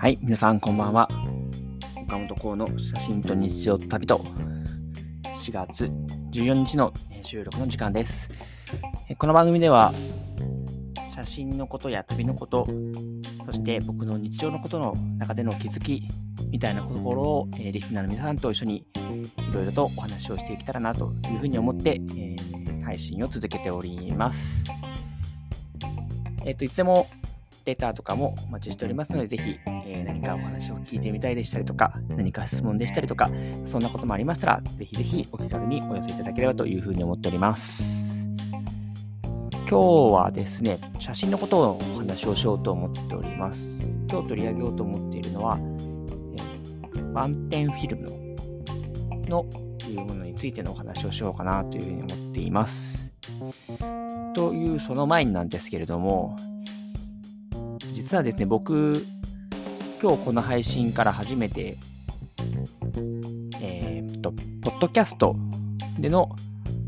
はい、皆さんこんばんは。岡本幸の写真と日常旅と4月14日の収録の時間です。この番組では写真のことや旅のこと、そして僕の日常のことの中での気づきみたいなところを、えリスナーの皆さんと一緒にいろいろとお話をしていけたらなというふうに思って、え、配信を続けております。えっ、と、いつでもレターとかもお待ちしておりますので、ぜひ、えー、何かお話を聞いてみたいでしたりとか、何か質問でしたりとか、そんなこともありましたら、ぜひぜひお気軽にお寄せいただければというふうに思っております。今日はですね、写真のことをお話をしようと思っております。今日取り上げようと思っているのは、えー、ワンテンフィルムのというものについてのお話をしようかなというふうに思っています。というその前になんですけれども、実はですね、僕、今日この配信から初めて、えー、っと、ポッドキャストでの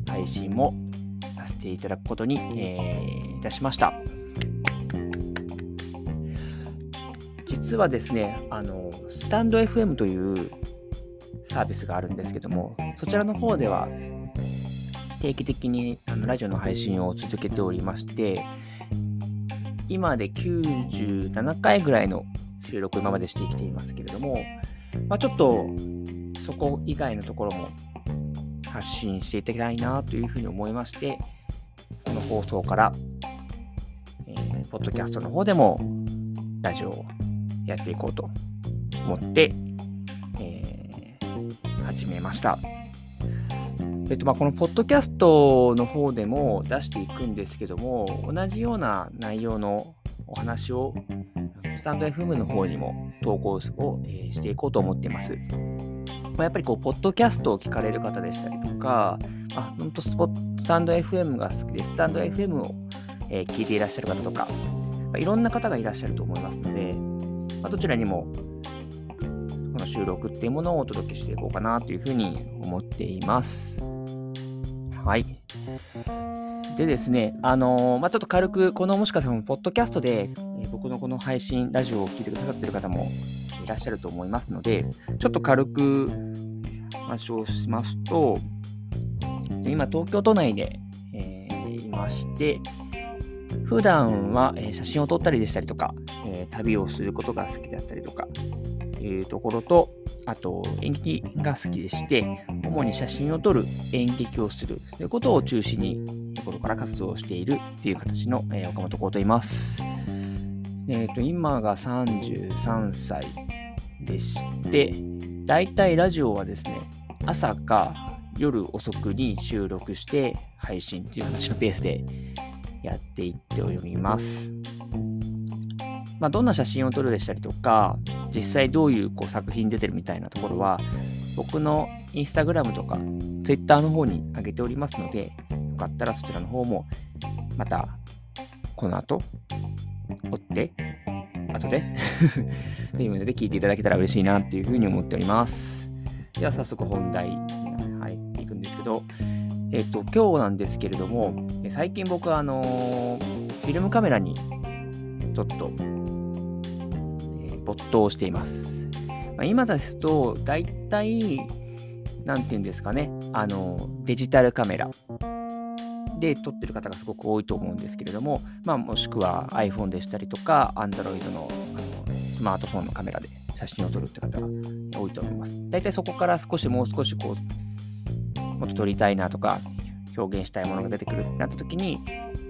配信もさせていただくことに、えー、いたしました。実はですね、あの、スタンド FM というサービスがあるんですけども、そちらの方では定期的にあのラジオの配信を続けておりまして、今で97回ぐらいの収録今までしてきていますけれども、まあ、ちょっとそこ以外のところも発信していきたいなというふうに思いまして、この放送から、えー、ポッドキャストの方でもラジオをやっていこうと思って、えー、始めました。えっとまあ、このポッドキャストの方でも出していくんですけども、同じような内容のお話をスタンド FM の方にも投稿を、えしていこうと思っています。まあ、やっぱりこう、ポッドキャストを聞かれる方でしたりとか、あ本当スポスタンド FM が好きで、スタンド FM を、えー、聞いていらっしゃる方とか、まあ、いろんな方がいらっしゃると思いますので、まあ、どちらにもこの収録っていうものをお届けしていこうかなというふうに思っています。はい。でですね、あのー、まあ、ちょっと軽く、このもしかしたら、ポッドキャストで、僕のこの配信、ラジオを聴いてくださってる方もいらっしゃると思いますので、ちょっと軽く話をしますと、今、東京都内で、えー、いまして、普段は、え写真を撮ったりでしたりとか、え旅をすることが好きだったりとか、いうところと、あと演劇が好きでして、主に写真を撮る、演劇をするということを中心に、ところから活動しているっていう形の、え、岡本幸と言います。えーと、今が33歳でして、だいたいラジオはですね、朝か夜遅くに収録して配信っていう形のペースでやっていっております。まあ、どんな写真を撮るでしたりとか、実際どういうこう作品出てるみたいなところは、僕のインスタグラムとかツイッターの方に上げておりますので、よかったらそちらの方も、また、この後、追って、後でというので聞いていただけたら嬉しいなっていうふうに思っております。では早速本題に入っていくんですけど、えっ、と、今日なんですけれども、最近僕はあのフィルムカメラにちょっと没頭しています。まあ、今ですと、大体、なんて言うんですかね、あの、デジタルカメラで撮ってる方がすごく多いと思うんですけれども、まあ、もしくは iPhone でしたりとか、Android のあのスマートフォンのカメラで写真を撮るって方が多いと思います。大体そこから少しもう少しこう、もっと撮りたいなとか、表現したいものが出てくるってなった時に、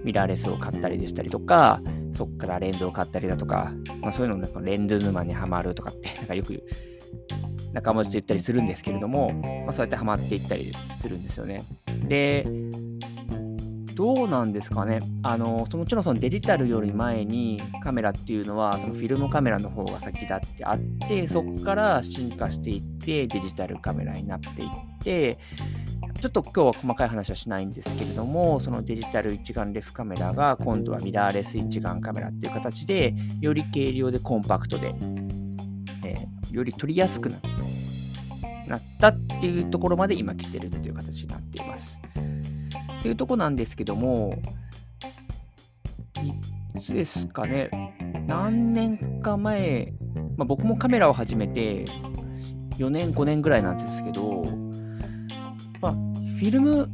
ミラーレスを買ったりでしたりとか、そこからレンズを買ったりだとか、まあ、そういうのなんかレンズ沼にはまるとかって、なんかよく仲間内で言ったりするんですけれども、まあ、そうやってはまっていったりするんですよね。で、どうなんですかねあのもちろんそのデジタルより前にカメラっていうのはそのフィルムカメラの方が先だってあってそこから進化していってデジタルカメラになっていってちょっと今日は細かい話はしないんですけれども、そのデジタル一眼レフカメラが今度はミラーレス一眼カメラっていう形で、より軽量でコンパクトで、えー、より撮りやすくなったっていうところまで今来てるっていう形なっています。っていうとこなんですけども、いつですかね、何年か前まあ、僕もカメラを始めて4年、5年ぐらいなんですけど、まあ、フィルム、フ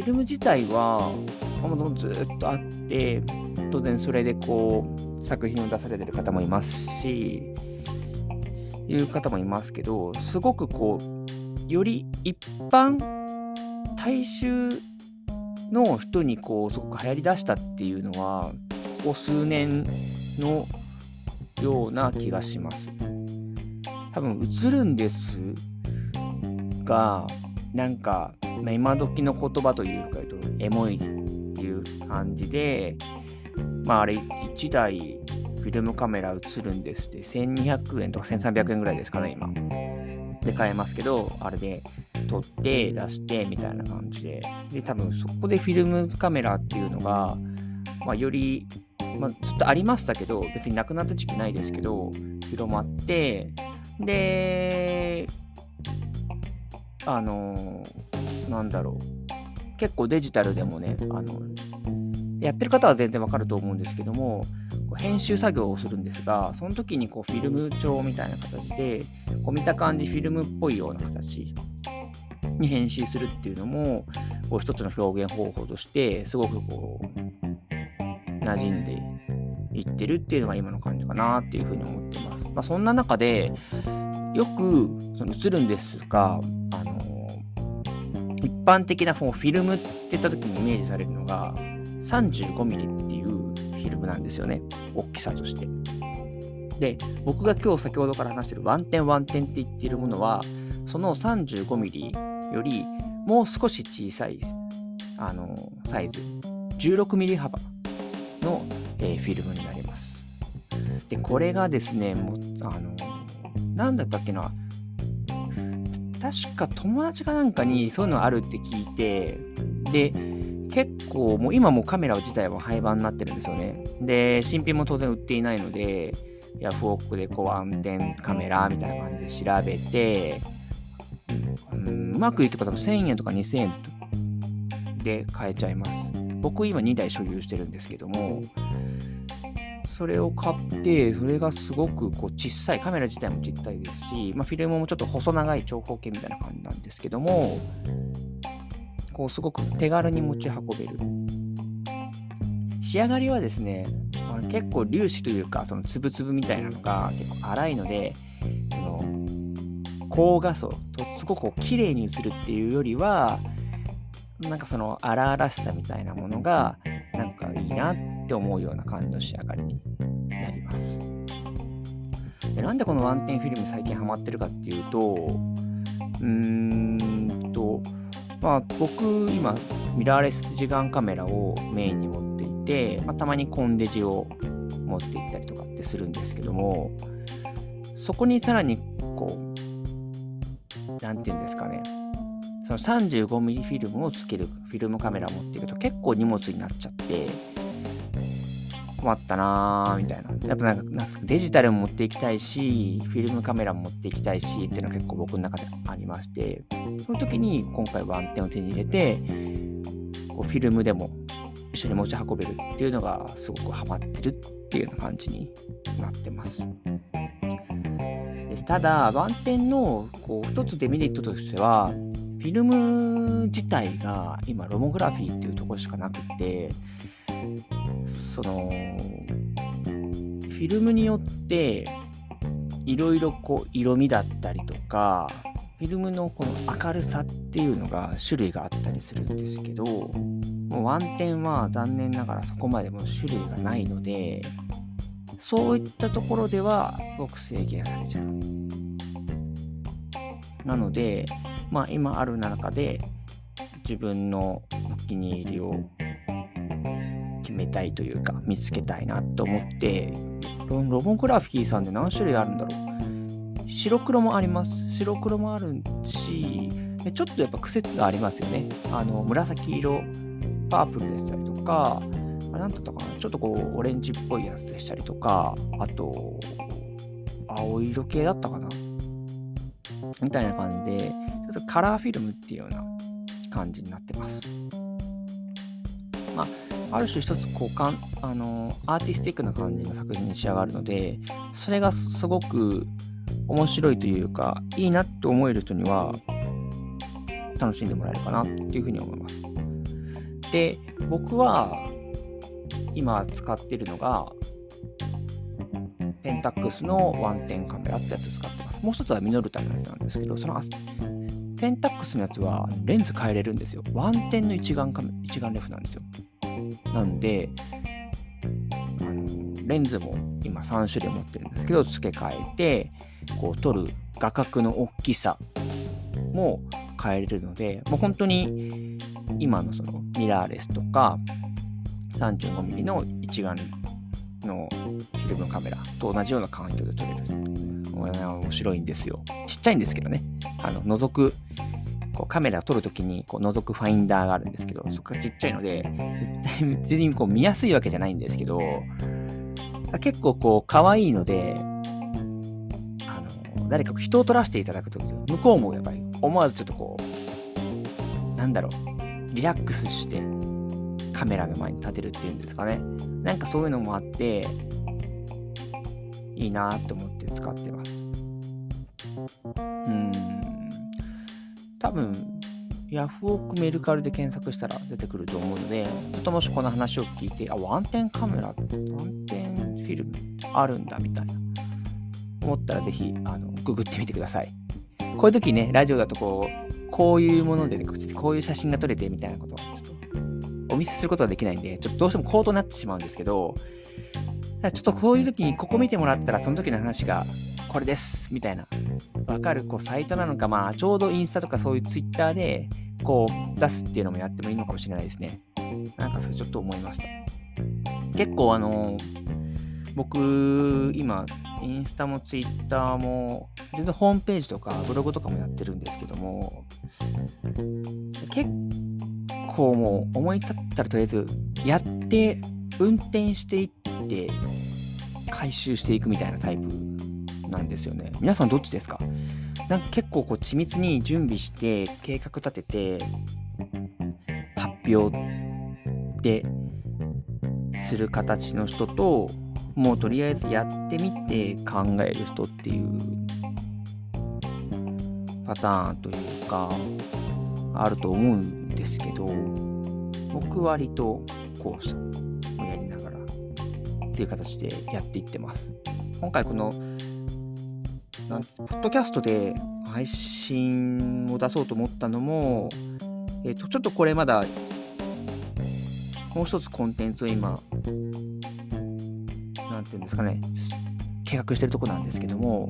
ィルム自体は、もずっとあって、当然それでこう、作品を出されてる方もいますし、いう方もいますけど、すごくこう、より一般、大衆の人にこう、すごく流行りだしたっていうのは、ここ数年のような気がします。多分映るんですが、なんか、まあ、今時の言葉というかと、エモいっていう感じで、まああれ1台フィルムカメラ映るんですって、1200円とか1300円ぐらいですかね、今。で買えますけど、あれで撮って出してみたいな感じで。で、多分そこでフィルムカメラっていうのが、まあ、より、まあ、ずっとありましたけど、別になくなった時期ないですけど、広まって、で、あの、なんだろう。結構デジタルでもね、あの、やってる方は全然わかると思うんですけども、編集作業をするんですが、その時にこうフィルム調みたいな形で、こう見た感じフィルムっぽいような形に編集するっていうのも、こう一つの表現方法として、すごくこう、馴染んでいってるっていうのが今の感じかなっていうふうに思ってます。まあ、そんな中で、よくその映るんですが、あの一般的なフィルムって言った時にイメージされるのが 35mm っていうフィルムなんですよね。大きさとして。で、僕が今日先ほどから話してるワンテンワンテンって言っているものは、その 35mm よりもう少し小さいあのサイズ、16mm 幅の、えー、フィルムになります。で、これがですね、もう、あの、なんだったっけな、確か友達かなんかにそういうのあるって聞いて、で、結構、もう今もカメラ自体は廃盤になってるんですよね。で、新品も当然売っていないので、ヤフオクでこう暗転カメラみたいな感じで調べて、うん、うまくいけば多分1000円とか2000円で買えちゃいます。僕今2台所有してるんですけども、それを買って、それがすごくこう小さい、カメラ自体も小さいですし、まあ、フィルムもちょっと細長い長方形みたいな感じなんですけども、こうすごく手軽に持ち運べる。仕上がりはですね、あの結構粒子というか、その粒々みたいなのが結構粗いので、その高画素とすごくこ綺麗に映るっていうよりは、なんかその荒々しさみたいなものが、なんかいいなって思うような感じの仕上がりになります。でなんでこのワンテンフィルム最近ハマってるかっていうと、うーん、まあ、僕、今、ミラーレス時間カメラをメインに持っていて、まあ、たまにコンデジを持っていったりとかってするんですけども、そこにさらに、こう、何て言うんですかね、その 35mm フィルムをつけるフィルムカメラを持っていくと結構荷物になっちゃって、困ったなーみたいな。やっぱなんかなんかデジタルも持っていきたいし、フィルムカメラも持っていきたいしっていうのは結構僕の中でありまして、その時に今回ワンテンを手に入れて、こうフィルムでも一緒に持ち運べるっていうのがすごくハマってるっていうような感じになってます。ただ、ワンテンのこう一つデメリットとしては、フィルム自体が今ロモグラフィーっていうところしかなくて、そのフィルムによっていろいろこう色味だったりとかフィルムのこの明るさっていうのが種類があったりするんですけどもうワンテンは残念ながらそこまでも種類がないのでそういったところではすごく制限されちゃう。なのでまあ今ある中で自分のお気に入りをめたいというか見つけたいなと思ってロボグラフィーさんで何種類あるんだろう。白黒もあります。白黒もあるしちょっとやっぱ癖がありますよね。あの紫色パープルでしたりとかあなんだったかな。ちょっとこうオレンジっぽいやつでしたりとかあと青色系だったかな。みたいな感じでちょっとカラーフィルムっていうような感じになってます。まあある種一つこうかんあのアーティスティックな感じの作品に仕上がるのでそれがすごく面白いというかいいなって思える人には楽しんでもらえるかなっていうふうに思います。で僕は今使ってるのがペンタックスのワンテンカメラってやつ使ってます。もう一つはミノルタのやつなんですけど、そのペンタックスのやつはレンズ変えれるんですよ。ワンテンの一眼カメ一眼レフなんですよ。なんで、あのレンズも今3種類持ってるんですけど、付け替えて、こう撮る画角の大きさも変えれるので、もう本当に今のそのミラーレスとか 35mm の一眼のフィルムカメラと同じような環境で撮れる。面白いんですよ。ちっちゃいんですけどね。あの、覗く、こうカメラを撮るときにこう覗くファインダーがあるんですけど、そこがちっちゃいので、全然こう見やすいわけじゃないんですけど、結構こう可愛いので、あの、誰か人を撮らせていただくとき向こうもやっぱり思わずちょっとこう、なんだろう、リラックスしてカメラの前に立てるっていうんですかね。なんかそういうのもあって、いいなと思って使ってます。うん。多分、ヤフオクメルカリで検索したら出てくると思うので、ちょっともしこの話を聞いて、あ、 one ten カメラ、 one ten フィルムあるんだみたいな、思ったらぜひ、あの、ググってみてください。こういう時ね、ラジオだとこう、こういうもので、ね、こういう写真が撮れてみたいなことをちょっとお見せすることはできないんで、ちょっとどうしても口頭になってしまうんですけど、ちょっとこういう時にここ見てもらったら、その時の話がこれです。みたいな、わかる？こうサイトなのか、まあ、ちょうどインスタとかそういうツイッターでこう出すっていうのもやってもいいのかもしれないですね。なんかそれちょっと思いました。結構あの、僕、今、インスタもツイッターも、全然ホームページとかブログとかもやってるんですけども、結構もう思い立ったらとりあえずやって運転していって回収していくみたいなタイプ。なんですよね。皆さんどっちですか？なんか結構こう緻密に準備して計画立てて発表でする形の人ともうとりあえずやってみて考える人っていうパターンというかあると思うんですけど僕割と後者をやりながらっていう形でやっていってます。今回このなんポッドキャストで配信を出そうと思ったのも、えーと、ちょっとこれまだもう一つコンテンツを今、なんていうんですかね、計画してるとこなんですけども、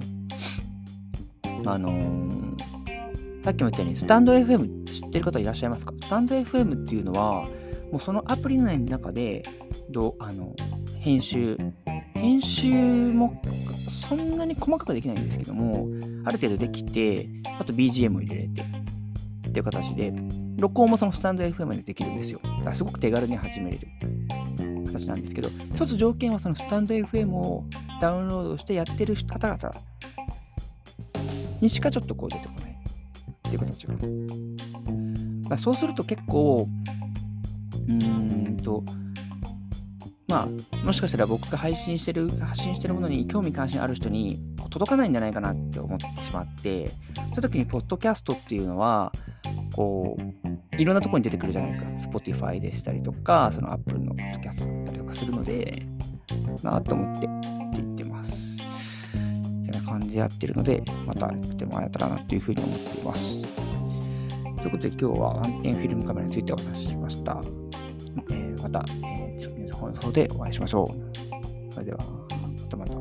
あのー、さっきも言ったように、スタンド FM 知ってる方いらっしゃいますか？スタンド FM っていうのは、もうそのアプリ内の中で、どあの編集、編集もそんなに細かくできないんですけども、ある程度できて、あと BGM を入れれてっていう形で、録音もそのスタンド FM でできるんですよ。だからすごく手軽に始めれる形なんですけど、一つ条件はそのスタンド FM をダウンロードしてやってる方々にしかちょっとこう出てこないっていう形が。そうすると結構、うーんと、まあ、もしかしたら僕が配信してる、発信してるものに興味関心ある人に届かないんじゃないかなって思ってしまって、そういう時に、ポッドキャストっていうのは、こう、いろんなところに出てくるじゃないですか。Spotify でしたりとか、その Apple のポッドキャストだったりとかするので、なと思って言ってます。みたいな感じでやってるので、また来てもらえたらなというふうに思っています。ということで今日は暗転フィルムカメラについてお話ししました。えー、また、えー、放送でお会いしましょう。それでは、またまた。